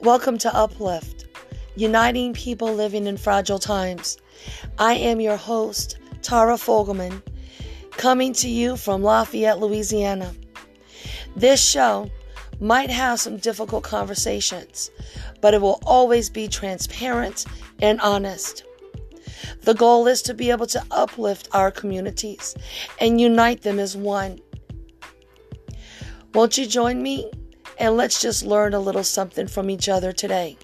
Welcome to Uplift, uniting people living in fragile times. I am your host, Tara Fogelman, coming to you from Lafayette, Louisiana. This show might have some difficult conversations, but it will always be transparent and honest. The goal is to be able to uplift our communities and unite them as one. Won't you join me? And let's just learn a little something from each other today.